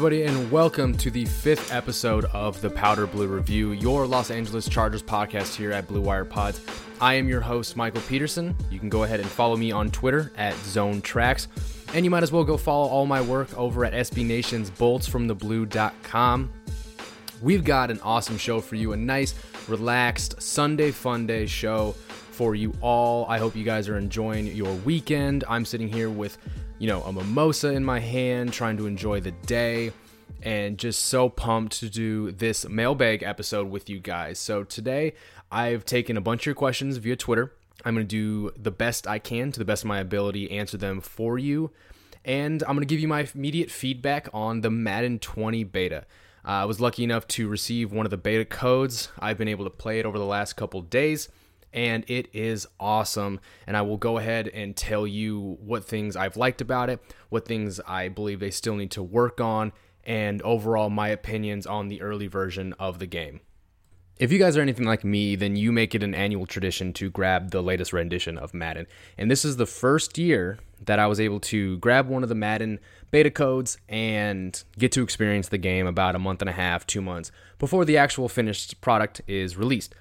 Everybody, and welcome to the fifth episode of the Powder Blue Review, your Los Angeles Chargers podcast here at Blue Wire Pods. I am your host, Michael Peterson. You can go ahead and follow me on Twitter at Zone Tracks, and you might as well go follow all my work over at SB Nation's boltsfromtheblue.com. We've got an awesome show for you, a nice, relaxed Sunday fun day show for you all. I hope you guys are enjoying your weekend. I'm sitting here with you know, a mimosa in my hand, trying to enjoy the day, and just so pumped to do this mailbag episode with you guys. So today, I've taken a bunch of your questions via Twitter. I'm going to do the best I can to the best of my ability, answer them for you. And I'm going to give you my immediate feedback on the Madden 20 beta. Uh, I was lucky enough to receive one of the beta codes. I've been able to play it over the last couple days and it is awesome. And I will go ahead and tell you what things I've liked about it, what things I believe they still need to work on, and overall my opinions on the early version of the game. If you guys are anything like me, then you make it an annual tradition to grab the latest rendition of Madden. And this is the first year that I was able to grab one of the Madden beta codes and get to experience the game about a month and a half, two months before the actual finished product is released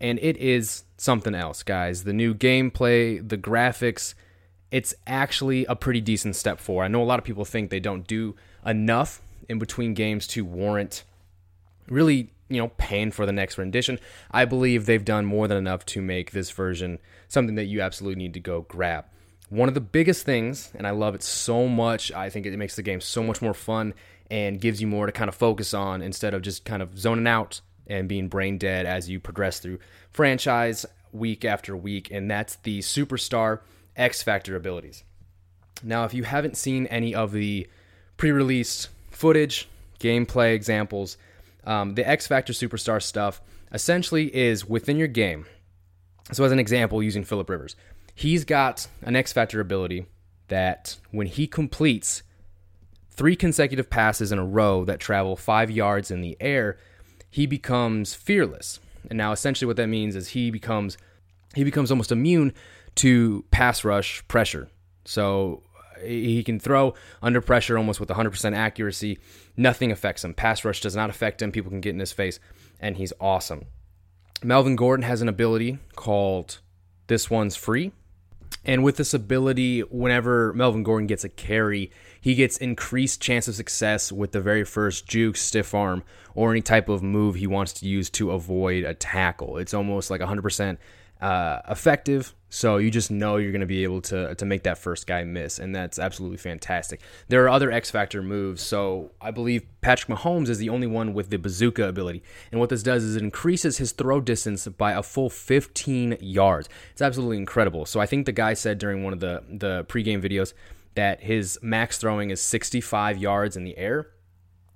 and it is something else, guys. The new gameplay, the graphics, it's actually a pretty decent step forward. I know a lot of people think they don't do enough in between games to warrant really, you know, paying for the next rendition. I believe they've done more than enough to make this version something that you absolutely need to go grab. One of the biggest things, and I love it so much, I think it makes the game so much more fun and gives you more to kind of focus on instead of just kind of zoning out and being brain dead as you progress through franchise week after week, and that's the superstar X Factor abilities. Now, if you haven't seen any of the pre release footage, gameplay examples, um, the X Factor superstar stuff essentially is within your game. So, as an example, using Philip Rivers, he's got an X Factor ability that when he completes three consecutive passes in a row that travel five yards in the air, he becomes fearless. And now essentially what that means is he becomes he becomes almost immune to pass rush pressure. So he can throw under pressure almost with 100% accuracy. Nothing affects him. Pass rush does not affect him. People can get in his face, and he's awesome. Melvin Gordon has an ability called This One's Free. And with this ability, whenever Melvin Gordon gets a carry, he gets increased chance of success with the very first juke, stiff arm, or any type of move he wants to use to avoid a tackle. It's almost like 100% uh, effective. So you just know you're going to be able to to make that first guy miss, and that's absolutely fantastic. There are other X Factor moves. So I believe Patrick Mahomes is the only one with the bazooka ability, and what this does is it increases his throw distance by a full 15 yards. It's absolutely incredible. So I think the guy said during one of the the pregame videos that his max throwing is 65 yards in the air,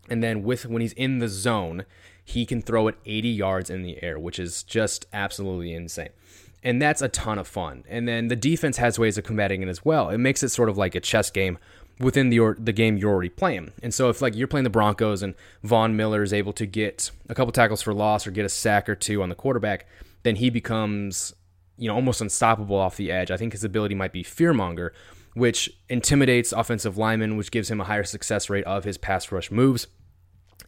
and then with when he's in the zone, he can throw it 80 yards in the air, which is just absolutely insane and that's a ton of fun. And then the defense has ways of combating it as well. It makes it sort of like a chess game within the the game you're already playing. And so if like you're playing the Broncos and Von Miller is able to get a couple tackles for loss or get a sack or two on the quarterback, then he becomes you know almost unstoppable off the edge. I think his ability might be fearmonger, which intimidates offensive linemen, which gives him a higher success rate of his pass rush moves.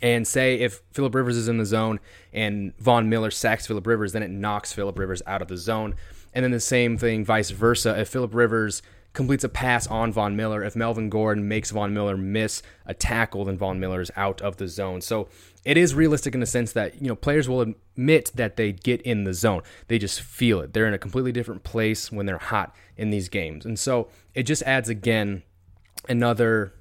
And say if Philip Rivers is in the zone and Von Miller sacks Philip Rivers, then it knocks Philip Rivers out of the zone. And then the same thing, vice versa. If Philip Rivers completes a pass on Von Miller, if Melvin Gordon makes Von Miller miss a tackle, then Von Miller is out of the zone. So it is realistic in the sense that you know players will admit that they get in the zone. They just feel it. They're in a completely different place when they're hot in these games, and so it just adds again another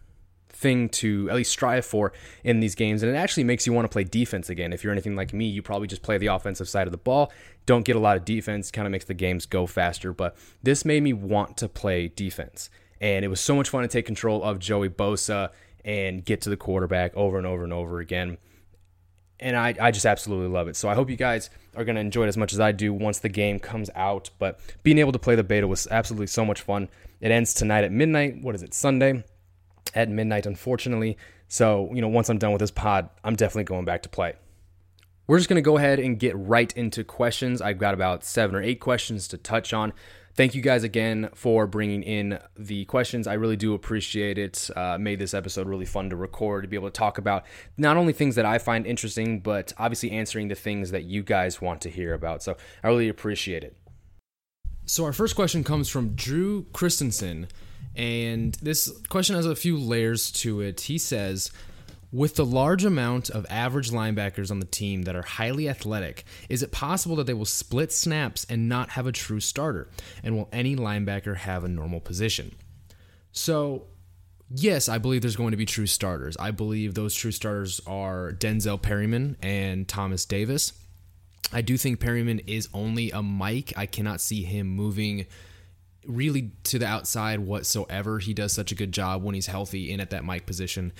thing to at least strive for in these games. And it actually makes you want to play defense again. If you're anything like me, you probably just play the offensive side of the ball, don't get a lot of defense, kind of makes the games go faster. But this made me want to play defense. And it was so much fun to take control of Joey Bosa and get to the quarterback over and over and over again. And I, I just absolutely love it. So I hope you guys are going to enjoy it as much as I do once the game comes out. But being able to play the beta was absolutely so much fun. It ends tonight at midnight. What is it, Sunday? at midnight, unfortunately. So, you know, once I'm done with this pod, I'm definitely going back to play. We're just going to go ahead and get right into questions. I've got about seven or eight questions to touch on. Thank you guys again for bringing in the questions. I really do appreciate it. Uh, made this episode really fun to record, to be able to talk about not only things that I find interesting, but obviously answering the things that you guys want to hear about. So I really appreciate it. So, our first question comes from Drew Christensen. And this question has a few layers to it. He says, with the large amount of average linebackers on the team that are highly athletic, is it possible that they will split snaps and not have a true starter? And will any linebacker have a normal position? So, yes, I believe there's going to be true starters. I believe those true starters are Denzel Perryman and Thomas Davis. I do think Perryman is only a mic. I cannot see him moving really to the outside whatsoever. He does such a good job when he's healthy in at that mic position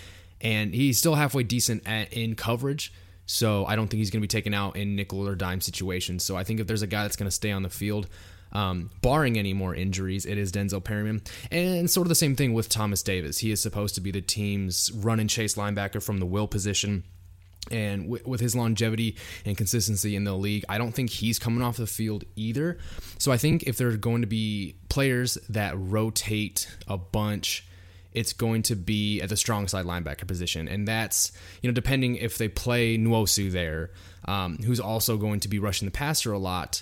and he's still halfway decent at, in coverage. So I don't think he's going to be taken out in nickel or dime situations. So I think if there's a guy that's going to stay on the field, um, barring any more injuries, it is Denzel Perryman. And sort of the same thing with Thomas Davis. He is supposed to be the team's run and chase linebacker from the will position. And with his longevity and consistency in the league, I don't think he's coming off the field either. So I think if there are going to be players that rotate a bunch it's going to be at the strong side linebacker position. And that's, you know, depending if they play Nwosu there, um, who's also going to be rushing the passer a lot,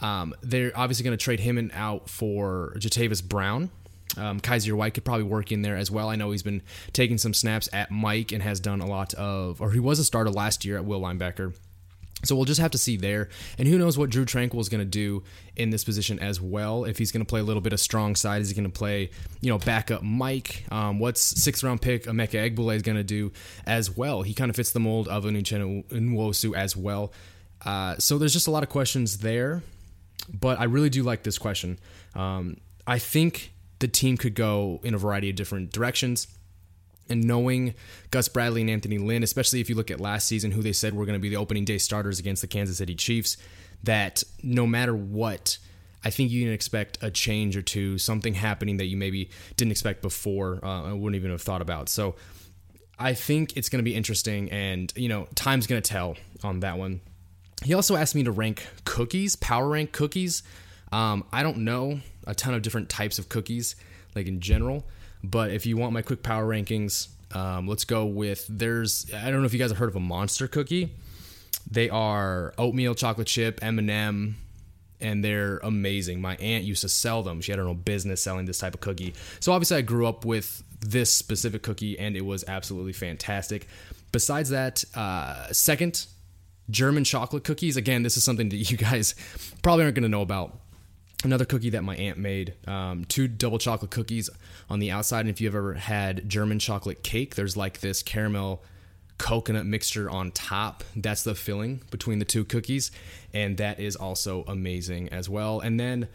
um, they're obviously going to trade him and out for Jatavis Brown. Um, Kyzir White could probably work in there as well. I know he's been taking some snaps at Mike and has done a lot of, or he was a starter last year at Will linebacker. So we'll just have to see there. And who knows what Drew Tranquill is going to do in this position as well. If he's going to play a little bit of strong side, is he going to play, you know, backup Mike? Um, what's sixth round pick Emeka Egbule is going to do as well? He kind of fits the mold of an Nwosu as well. Uh, so there's just a lot of questions there. But I really do like this question. Um, I think the team could go in a variety of different directions and knowing Gus Bradley and Anthony Lynn, especially if you look at last season, who they said were going to be the opening day starters against the Kansas City Chiefs, that no matter what, I think you can expect a change or two, something happening that you maybe didn't expect before, uh, I wouldn't even have thought about. So I think it's going to be interesting, and you know, time's going to tell on that one. He also asked me to rank cookies, power rank cookies. Um, I don't know a ton of different types of cookies, like in general. But if you want my quick power rankings, um, let's go with there's I don't know if you guys have heard of a monster cookie. They are oatmeal chocolate chip M&M and they're amazing. My aunt used to sell them. She had her own business selling this type of cookie. So obviously I grew up with this specific cookie and it was absolutely fantastic. Besides that, uh, second, German chocolate cookies. Again, this is something that you guys probably aren't going to know about another cookie that my aunt made um, two double chocolate cookies on the outside. And if you've ever had german chocolate cake there's like this caramel coconut mixture on top. That's the filling between the two cookies. And that is also amazing as well. And then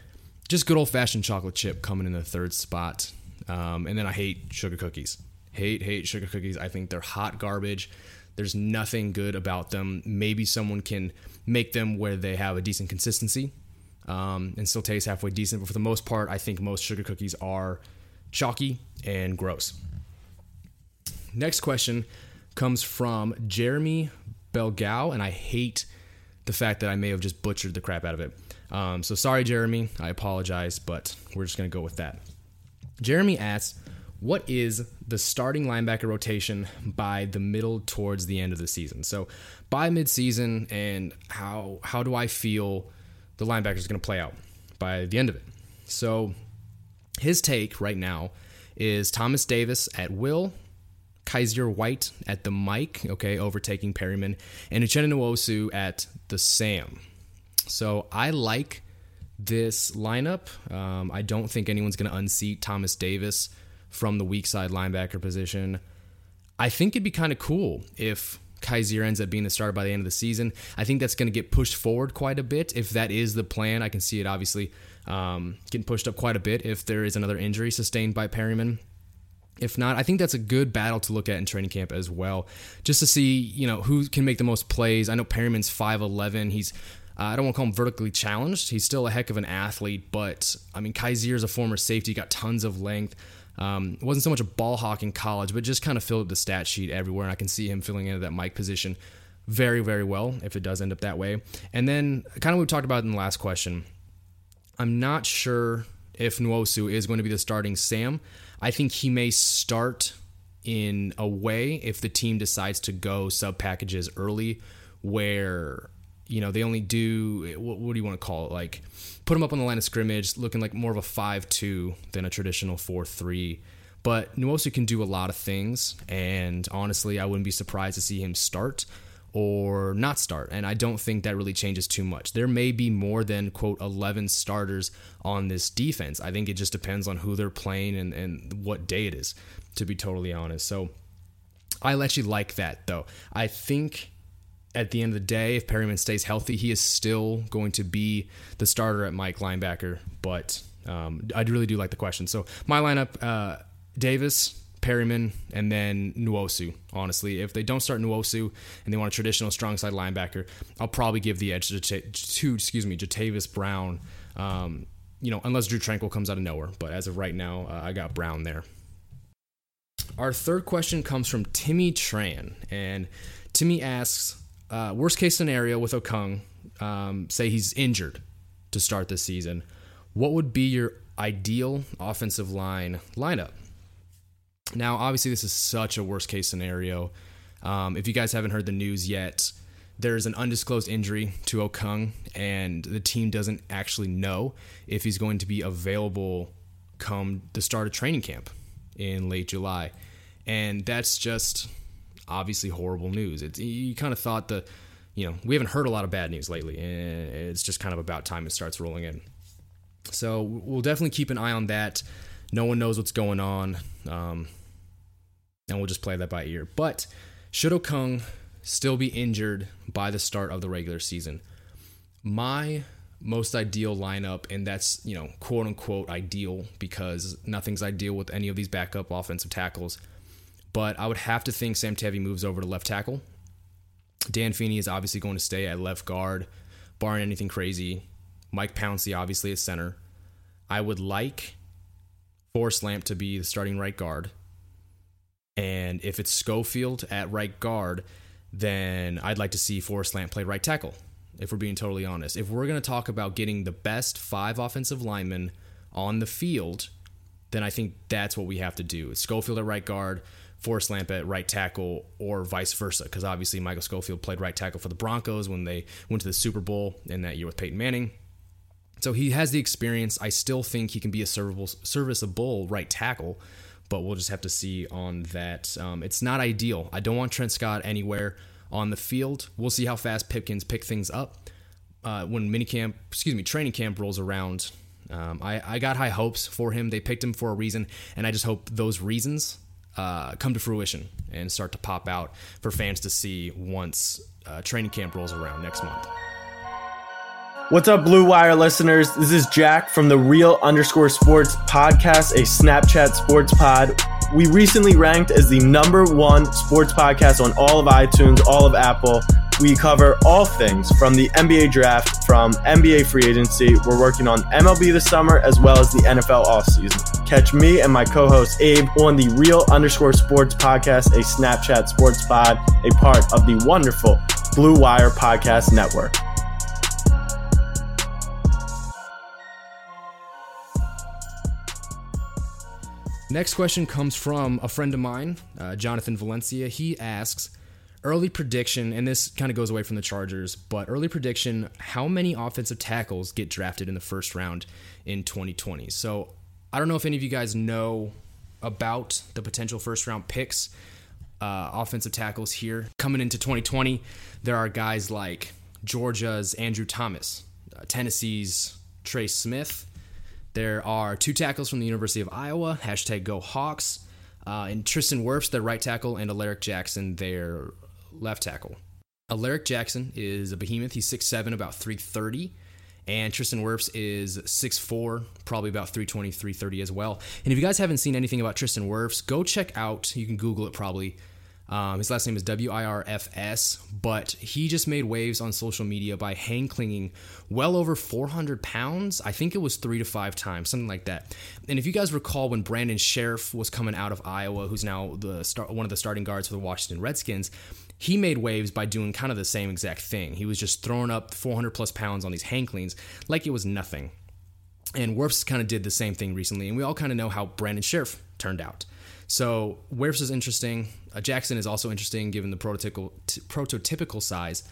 just good old fashioned chocolate chip coming in the third spot. Um, and then i hate sugar cookies. Hate hate sugar cookies. I think they're hot garbage. There's nothing good about them. Maybe someone can make them where they have a decent consistency um, and still taste halfway decent. But for the most part, I think most sugar cookies are chalky and gross. Next question comes from Jeremy Belgao, and I hate the fact that I may have just butchered the crap out of it. Um, so sorry, Jeremy. I apologize, but we're just going to go with that. Jeremy asks, what is the starting linebacker rotation by the middle towards the end of the season? So by midseason, and how how do I feel the linebacker is going to play out by the end of it. So his take right now is Thomas Davis at will, Kyzir White at the Mike, okay, overtaking Perryman, and Uchenna at the Sam. So I like this lineup. Um, I don't think anyone's going to unseat Thomas Davis from the weak side linebacker position. I think it'd be kind of cool if Kyzir ends up being the starter by the end of the season. I think that's going to get pushed forward quite a bit. If that is the plan, I can see it obviously um, getting pushed up quite a bit if there is another injury sustained by Perryman. If not, I think that's a good battle to look at in training camp as well, just to see you know who can make the most plays. I know Perryman's five eleven. He's uh, I don't want to call him vertically challenged. He's still a heck of an athlete, but I mean Kyzir is a former safety, got tons of length. Um, wasn't so much a ball hawk in college, but just kind of filled the stat sheet everywhere. And I can see him filling into that Mike position very, very well if it does end up that way. And then, kind of what we talked about in the last question, I'm not sure if Nwosu is going to be the starting Sam. I think he may start in a way if the team decides to go sub packages early where you know they only do eh, what, what do you want to call it like put them up on the line of scrimmage looking like more of a 5-2 than a traditional 4-3 but Nwosu can do a lot of things and honestly I wouldn't be surprised to see him start or not start. And I don't think that really changes too much. There may be more than, quote, 11 starters on this defense. I think it just depends on who they're playing and, and what day it is, to be totally honest. So I actually like that, though. I think at the end of the day, if Perryman stays healthy, he is still going to be the starter at Mike linebacker. But um, I really do like the question. So my lineup uh, Davis, Perryman, and then Nwosu. Honestly, if they don't start Nwosu and they want a traditional strong side linebacker, I'll probably give the edge to, to excuse me, Jatavis Brown. Um, you know, unless Drew Tranquill comes out of nowhere. But as of right now, uh, I got Brown there. Our third question comes from Timmy Tran, and Timmy asks, uh, worst case scenario with Okung, um, say he's injured to start this season, what would be your ideal offensive line lineup? Now, obviously, this is such a worst case scenario. Um, if you guys haven't heard the news yet, there's an undisclosed injury to Okung, and the team doesn't actually know if he's going to be available come the start of training camp in late July. And that's just obviously horrible news. It's, you kind of thought the, you know, we haven't heard a lot of bad news lately, and it's just kind of about time it starts rolling in. So we'll definitely keep an eye on that. No one knows what's going on. Um, and we'll just play that by ear. But should Okung still be injured by the start of the regular season? My most ideal lineup, and that's, you know, quote unquote ideal because nothing's ideal with any of these backup offensive tackles. But I would have to think Sam Tevi moves over to left tackle. Dan Feeney is obviously going to stay at left guard, barring anything crazy. Mike Pouncey, obviously, is center. I would like Forrest Lamp to be the starting right guard. And if it's Schofield at right guard, then I'd like to see Forrest Lamp play right tackle, if we're being totally honest. If we're going to talk about getting the best five offensive linemen on the field, then I think that's what we have to do. Schofield at right guard, Forrest Lamp at right tackle, or vice versa. Because obviously, Michael Schofield played right tackle for the Broncos when they went to the Super Bowl in that year with Peyton Manning. So he has the experience. I still think he can be a serviceable, serviceable right tackle but we'll just have to see on that. Um, it's not ideal. I don't want Trent Scott anywhere on the field. We'll see how fast Pipkins pick things up uh, when minicamp, excuse me, training camp rolls around. Um, I, I got high hopes for him. They picked him for a reason, and I just hope those reasons uh, come to fruition and start to pop out for fans to see once uh, training camp rolls around next month. What's up, Blue Wire listeners? This is Jack from the Real Underscore Sports Podcast, a Snapchat sports pod. We recently ranked as the number one sports podcast on all of iTunes, all of Apple. We cover all things from the NBA draft, from NBA free agency. We're working on MLB this summer as well as the NFL offseason. Catch me and my co host Abe on the Real Underscore Sports Podcast, a Snapchat sports pod, a part of the wonderful Blue Wire Podcast Network. Next question comes from a friend of mine, uh, Jonathan Valencia. He asks, early prediction, and this kind of goes away from the Chargers, but early prediction how many offensive tackles get drafted in the first round in 2020? So I don't know if any of you guys know about the potential first round picks, uh, offensive tackles here. Coming into 2020, there are guys like Georgia's Andrew Thomas, uh, Tennessee's Trey Smith. There are two tackles from the University of Iowa, hashtag Go Hawks, uh, and Tristan Wirfs, their right tackle, and Alaric Jackson, their left tackle. Alaric Jackson is a behemoth. He's 6'7, about 330. And Tristan Wirfs is 6'4, probably about 320, 330 as well. And if you guys haven't seen anything about Tristan Wirfs, go check out, you can Google it probably, um, his last name is W I R F S, but he just made waves on social media by hang cleaning well over 400 pounds. I think it was three to five times, something like that. And if you guys recall when Brandon Scherff was coming out of Iowa, who's now the start, one of the starting guards for the Washington Redskins, he made waves by doing kind of the same exact thing. He was just throwing up 400 plus pounds on these hang cleans like it was nothing. And Wirfs kind of did the same thing recently, and we all kind of know how Brandon Scherff turned out. So Wirfs is interesting. Uh, Jackson is also interesting given the prototypical t- prototypical size.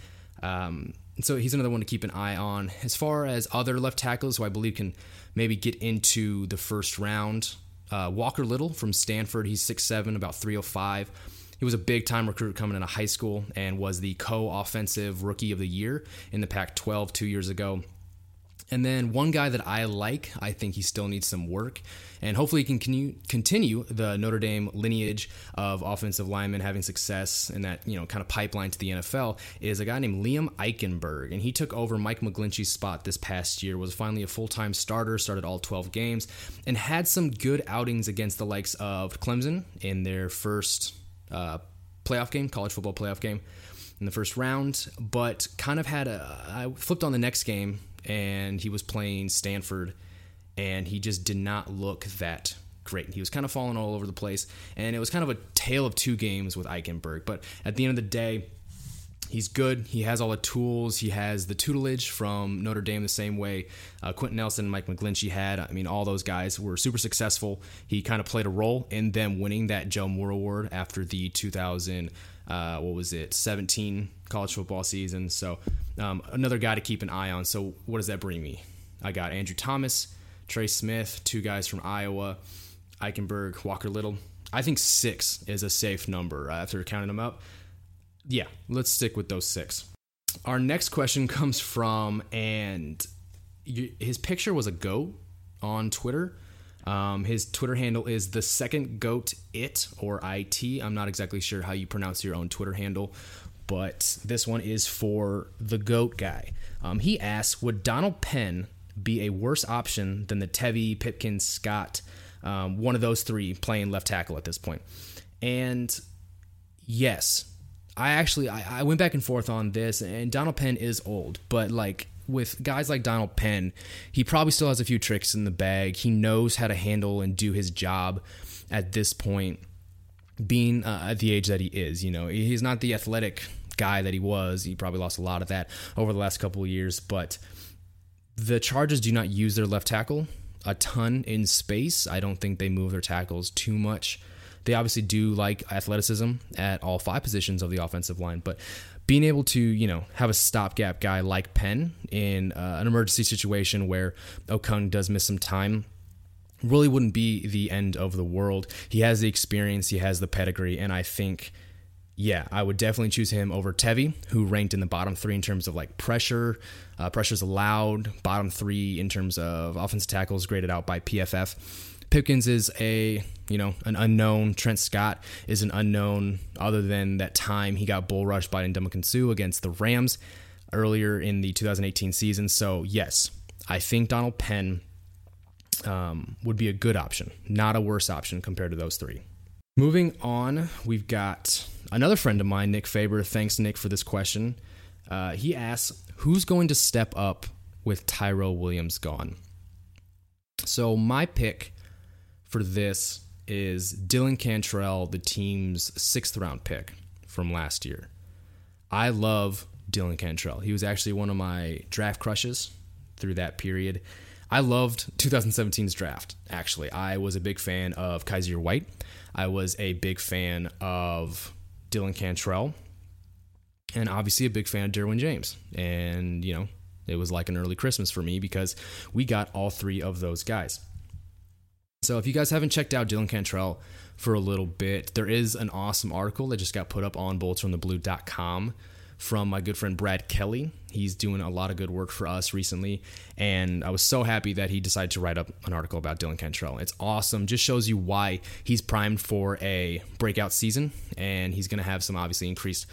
Um, so he's another one to keep an eye on. As far as other left tackles who I believe can maybe get into the first round, uh, Walker Little from Stanford. He's 6'7, about 305. He was a big time recruit coming into high school and was the co offensive rookie of the year in the Pac 12 two years ago. And then one guy that I like, I think he still needs some work, and hopefully he can continue, the Notre Dame lineage of offensive linemen having success in that you know kind of pipeline to the NFL. Is a guy named Liam Eichenberg, and he took over Mike McGlinchey's spot this past year. Was finally a full time starter, started all 12 games, and had some good outings against the likes of Clemson in their first uh, playoff game, college football playoff game in the first round, but kind of had a. I flipped on the next game and he was playing Stanford, and he just did not look that great. He was kind of falling all over the place, and it was kind of a tale of two games with Eichenberg. But at the end of the day, he's good. He has all the tools. He has the tutelage from Notre Dame the same way uh, Quenton Nelson and Mike McGlinchey had. I mean, all those guys were super successful. He kind of played a role in them winning that Joe Moore Award after the 2000, uh, what was it, 17 college football season. So um, another guy to keep an eye on. So what does that bring me? I got Andrew Thomas, Trey Smith, two guys from Iowa, Eichenberg, Walker Little. I think six is a safe number after counting them up yeah, let's stick with those six. Our next question comes from, and his picture was a goat on Twitter. Um, his Twitter handle is the second goat it or it. I'm not exactly sure how you pronounce your own Twitter handle, but this one is for the goat guy. Um, he asks, would Donald Penn be a worse option than the Tevi, Pipkins, Scott, um, one of those three playing left tackle at this point? And yes, I actually I, I went back and forth on this, and Donald Penn is old, but like with guys like Donald Penn, he probably still has a few tricks in the bag. He knows how to handle and do his job at this point, being uh, at the age that he is. You know, he's not the athletic guy that he was. He probably lost a lot of that over the last couple of years, but the Chargers do not use their left tackle a ton in space. I don't think they move their tackles too much. They obviously do like athleticism at all five positions of the offensive line, but being able to you know have a stopgap guy like Penn in uh, an emergency situation where Okung does miss some time really wouldn't be the end of the world. He has the experience, he has the pedigree, and I think. Yeah, I would definitely choose him over Tevi, who ranked in the bottom three in terms of like pressure, uh, pressures allowed, bottom three in terms of offensive tackles graded out by PFF. Pipkins is a you know an unknown. Trent Scott is an unknown. Other than that time he got bull rushed by Ndamukong Suh against the Rams earlier in the 2018 season. So yes, I think Donald Penn um, would be a good option, not a worse option compared to those three. Moving on, we've got another friend of mine, Nick Faber. Thanks, Nick, for this question. Uh, he asks, "Who's going to step up with Tyrell Williams gone?" So my pick for this is Dylan Cantrell, the team's sixth round pick from last year. I love Dylan Cantrell. He was actually one of my draft crushes through that period. I loved 2017's draft, actually. I was a big fan of Kyzir White. I was a big fan of Dylan Cantrell. And obviously a big fan of Derwin James. And, you know, it was like an early Christmas for me because we got all three of those guys. So if you guys haven't checked out Dylan Cantrell for a little bit, there is an awesome article that just got put up on boltsfromtheblue.com from my good friend Brad Kelly. He's doing a lot of good work for us recently, and I was so happy that he decided to write up an article about Dylan Cantrell. It's awesome. Just shows you why he's primed for a breakout season, and he's going to have some obviously increased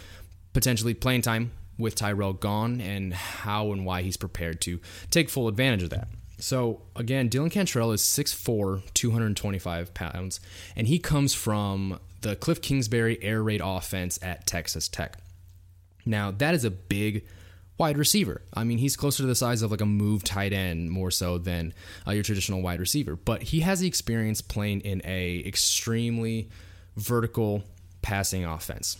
potentially playing time with Tyrell gone, and how and why he's prepared to take full advantage of that. So again, Dylan Cantrell is 6'4, 225 pounds, and he comes from the Cliff Kingsbury air raid offense at Texas Tech. Now, that is a big wide receiver. I mean, he's closer to the size of like a move tight end more so than uh, your traditional wide receiver, but he has the experience playing in a extremely vertical passing offense.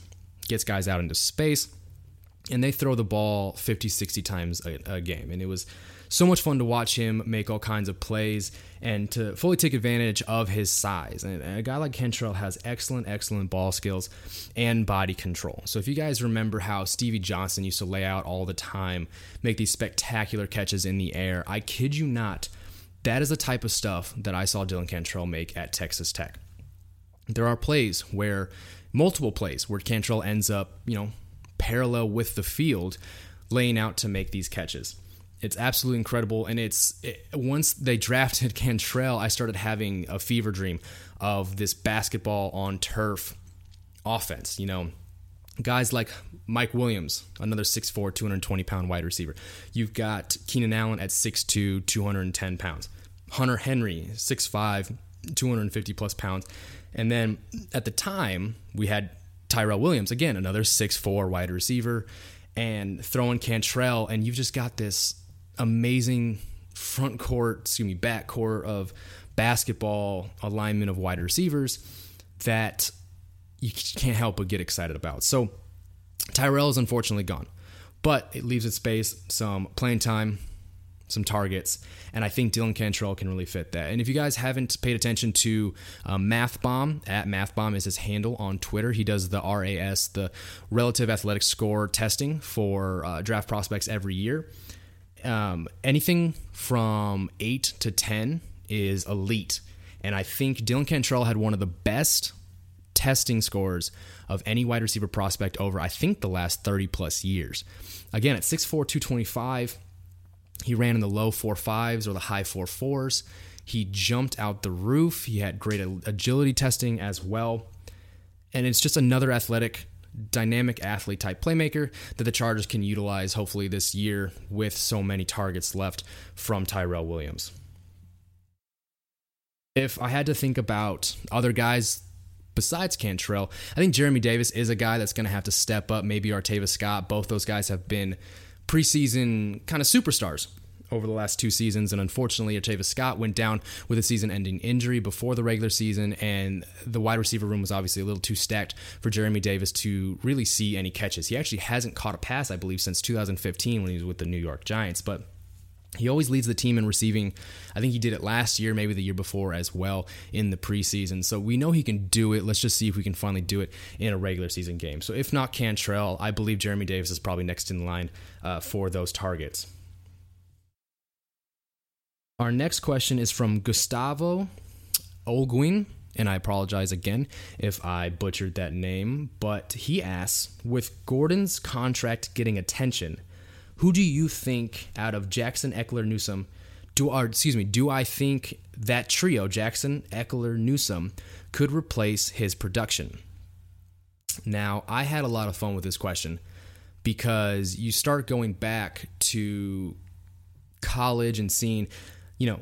Gets guys out into space and they throw the ball 50 60 times a, a game and it was so much fun to watch him make all kinds of plays and to fully take advantage of his size. And a guy like Cantrell has excellent, excellent ball skills and body control. So if you guys remember how Stevie Johnson used to lay out all the time, make these spectacular catches in the air, I kid you not, that is the type of stuff that I saw Dylan Cantrell make at Texas Tech. There are plays where, multiple plays, where Cantrell ends up, you know, parallel with the field, laying out to make these catches. It's absolutely incredible, and it's it, once they drafted Cantrell, I started having a fever dream of this basketball on turf offense. You know, guys like Mike Williams, another 6'4", 220 pound wide receiver. You've got Keenan Allen at 6'2", 210 pounds. Hunter Henry, 6'5", 250 plus pounds. And then at the time, we had Tyrell Williams, again, another 6'4 wide receiver, and throwing Cantrell, and you've just got this amazing front court, excuse me, back court of basketball alignment of wide receivers that you can't help but get excited about. So Tyrell is unfortunately gone, but it leaves its space some playing time, some targets, and I think Dylan Cantrell can really fit that. And if you guys haven't paid attention to uh, Math Bomb, at Math Bomb is his handle on Twitter. He does the RAS, the Relative Athletic Score testing for uh, draft prospects every year. Um, anything from eight to ten is elite, and I think Dylan Cantrell had one of the best testing scores of any wide receiver prospect over I think the last 30 plus years. Again, at 6'4, 225 he ran in the low four fives or the high four fours. He jumped out the roof. He had great agility testing as well. And it's just another athletic, dynamic athlete type playmaker that the Chargers can utilize hopefully this year with so many targets left from Tyrell Williams. If I had to think about other guys besides Cantrell, I think Jeremy Davis is a guy that's going to have to step up. Maybe Artavis Scott. Both those guys have been preseason kind of superstars over the last two seasons. And unfortunately, Artavis Scott went down with a season ending injury before the regular season. And the wide receiver room was obviously a little too stacked for Jeremy Davis to really see any catches. He actually hasn't caught a pass, I believe, since 2015 when he was with the New York Giants. But he always leads the team in receiving. I think he did it last year, maybe the year before as well in the preseason. So we know he can do it. Let's just see if we can finally do it in a regular season game. So if not Cantrell, I believe Jeremy Davis is probably next in line uh, for those targets. Our next question is from Gustavo Olguin, and I apologize again if I butchered that name, but he asks With Gordon's contract getting attention, who do you think out of Jackson, Ekeler, Newsome, do or excuse me, do I think that trio, Jackson, Ekeler, Newsome, could replace his production? Now, I had a lot of fun with this question because you start going back to college and seeing, you know,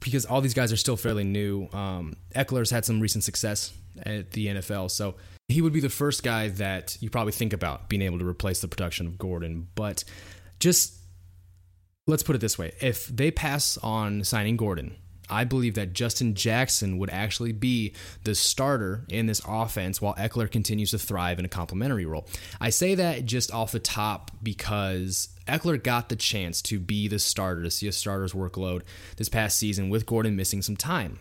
because all these guys are still fairly new. Um, Ekeler's had some recent success at the NFL, so he would be the first guy that you probably think about being able to replace the production of Gordon. But just let's put it this way if they pass on signing Gordon, I believe that Justin Jackson would actually be the starter in this offense while Ekeler continues to thrive in a complementary role. I say that just off the top because Ekeler got the chance to be the starter, to see a starter's workload this past season with Gordon missing some time.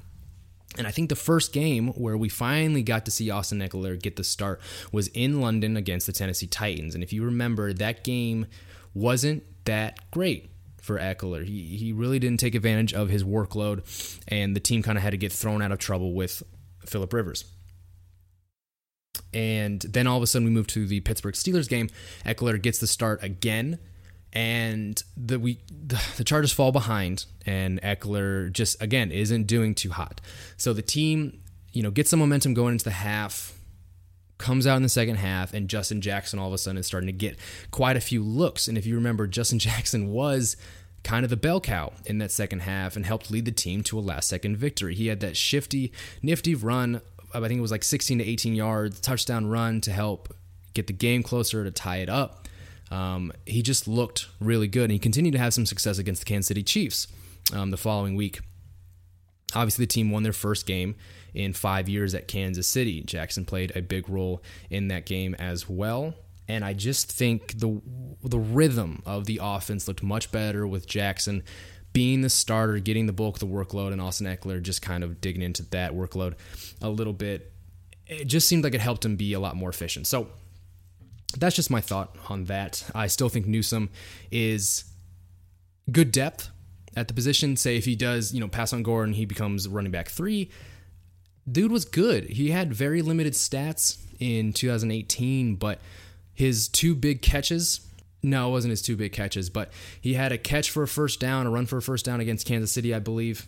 And I think the first game where we finally got to see Austin Ekeler get the start was in London against the Tennessee Titans. And if you remember, that game wasn't that great for Ekeler. He, he really didn't take advantage of his workload, and the team kind of had to get thrown out of trouble with Philip Rivers. And then all of a sudden, we move to the Pittsburgh Steelers game. Ekeler gets the start again, and the we the, the Chargers fall behind, and Ekeler just again isn't doing too hot. So the team, you know, gets some momentum going into the half comes out in the second half, and Justin Jackson all of a sudden is starting to get quite a few looks. And if you remember, Justin Jackson was kind of the bell cow in that second half and helped lead the team to a last second victory. He had that shifty, nifty run, I think it was like 16 to 18 yards, touchdown run to help get the game closer to tie it up. Um, he just looked really good, and he continued to have some success against the Kansas City Chiefs um, the following week. Obviously, the team won their first game in five years at Kansas City. Jackson played a big role in that game as well. And I just think the the rhythm of the offense looked much better with Jackson being the starter, getting the bulk of the workload, and Austin Ekeler just kind of digging into that workload a little bit. It just seemed like it helped him be a lot more efficient. So that's just my thought on that. I still think Newsome is good depth at the position. Say if he does, you know, pass on Gordon, he becomes running back three. Dude was good. He had very limited stats in 2018, but his two big catches. No, it wasn't his two big catches, but he had a catch for a first down, a run for a first down against Kansas City, I believe.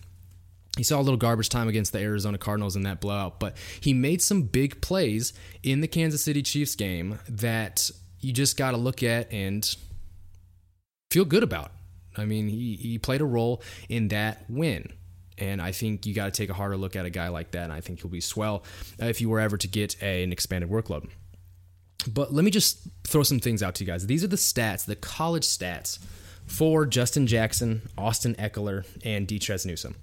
He saw a little garbage time against the Arizona Cardinals in that blowout, but he made some big plays in the Kansas City Chiefs game that you just got to look at and feel good about. I mean, he, he played a role in that win. And I think you got to take a harder look at a guy like that. And I think he'll be swell uh, if you were ever to get a, an expanded workload. But let me just throw some things out to you guys. These are the stats, the college stats for Justin Jackson, Austin Ekeler, and Detrez Newsome.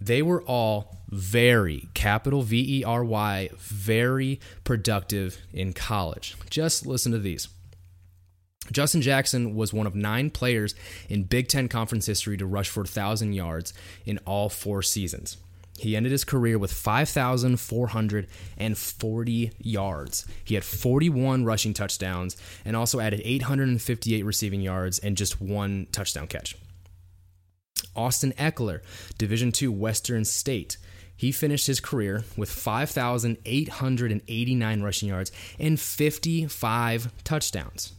They were all very, capital V E R Y, very productive in college. Just listen to these. Justin Jackson was one of nine players in Big Ten Conference history to rush for 1,000 yards in all four seasons. He ended his career with 5,440 yards. He had 41 rushing touchdowns and also added 858 receiving yards and just one touchdown catch. Austin Ekeler, Division II Western State. He finished his career with 5,889 rushing yards and 55 touchdowns.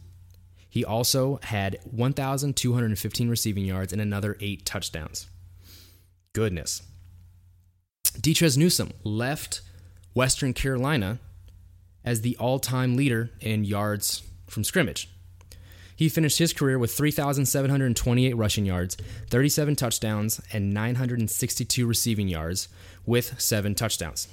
He also had 1,215 receiving yards and another eight touchdowns. Goodness. Detrez Newsome left Western Carolina as the all time leader in yards from scrimmage. He finished his career with 3,728 rushing yards, 37 touchdowns, and 962 receiving yards with seven touchdowns.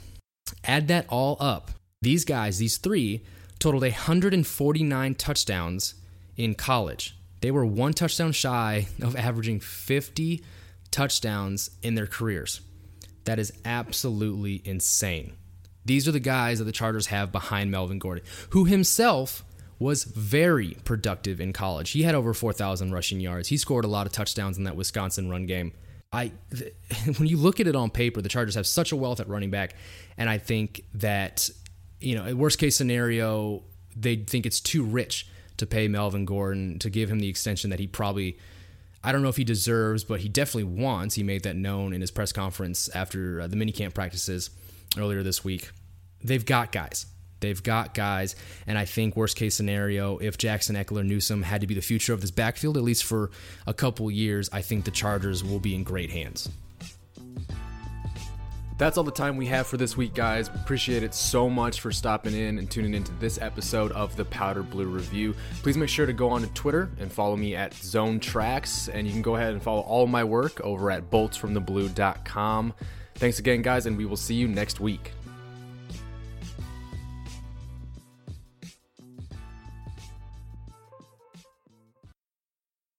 Add that all up. These guys, these three, totaled 149 touchdowns in college. They were one touchdown shy of averaging 50 touchdowns in their careers. That is absolutely insane. These are the guys that the Chargers have behind Melvin Gordon, who himself was very productive in college. He had over 4,000 rushing yards. He scored a lot of touchdowns in that Wisconsin run game. I, when you look at it on paper, the Chargers have such a wealth at running back, and I think that, you know, worst case scenario, they think it's too rich to pay Melvin Gordon to give him the extension that he probably, I don't know if he deserves, but he definitely wants. He made that known in his press conference after uh, the minicamp practices earlier this week. They've got guys. They've got guys, and I think worst case scenario, if Jackson Ekeler Newsome had to be the future of this backfield, at least for a couple years, I think the Chargers will be in great hands. That's all the time we have for this week, guys. Appreciate it so much for stopping in and tuning into this episode of the Powder Blue Review. Please make sure to go on to Twitter and follow me at Zone Tracks, and you can go ahead and follow all my work over at boltsfromtheblue.com. Thanks again, guys, and we will see you next week.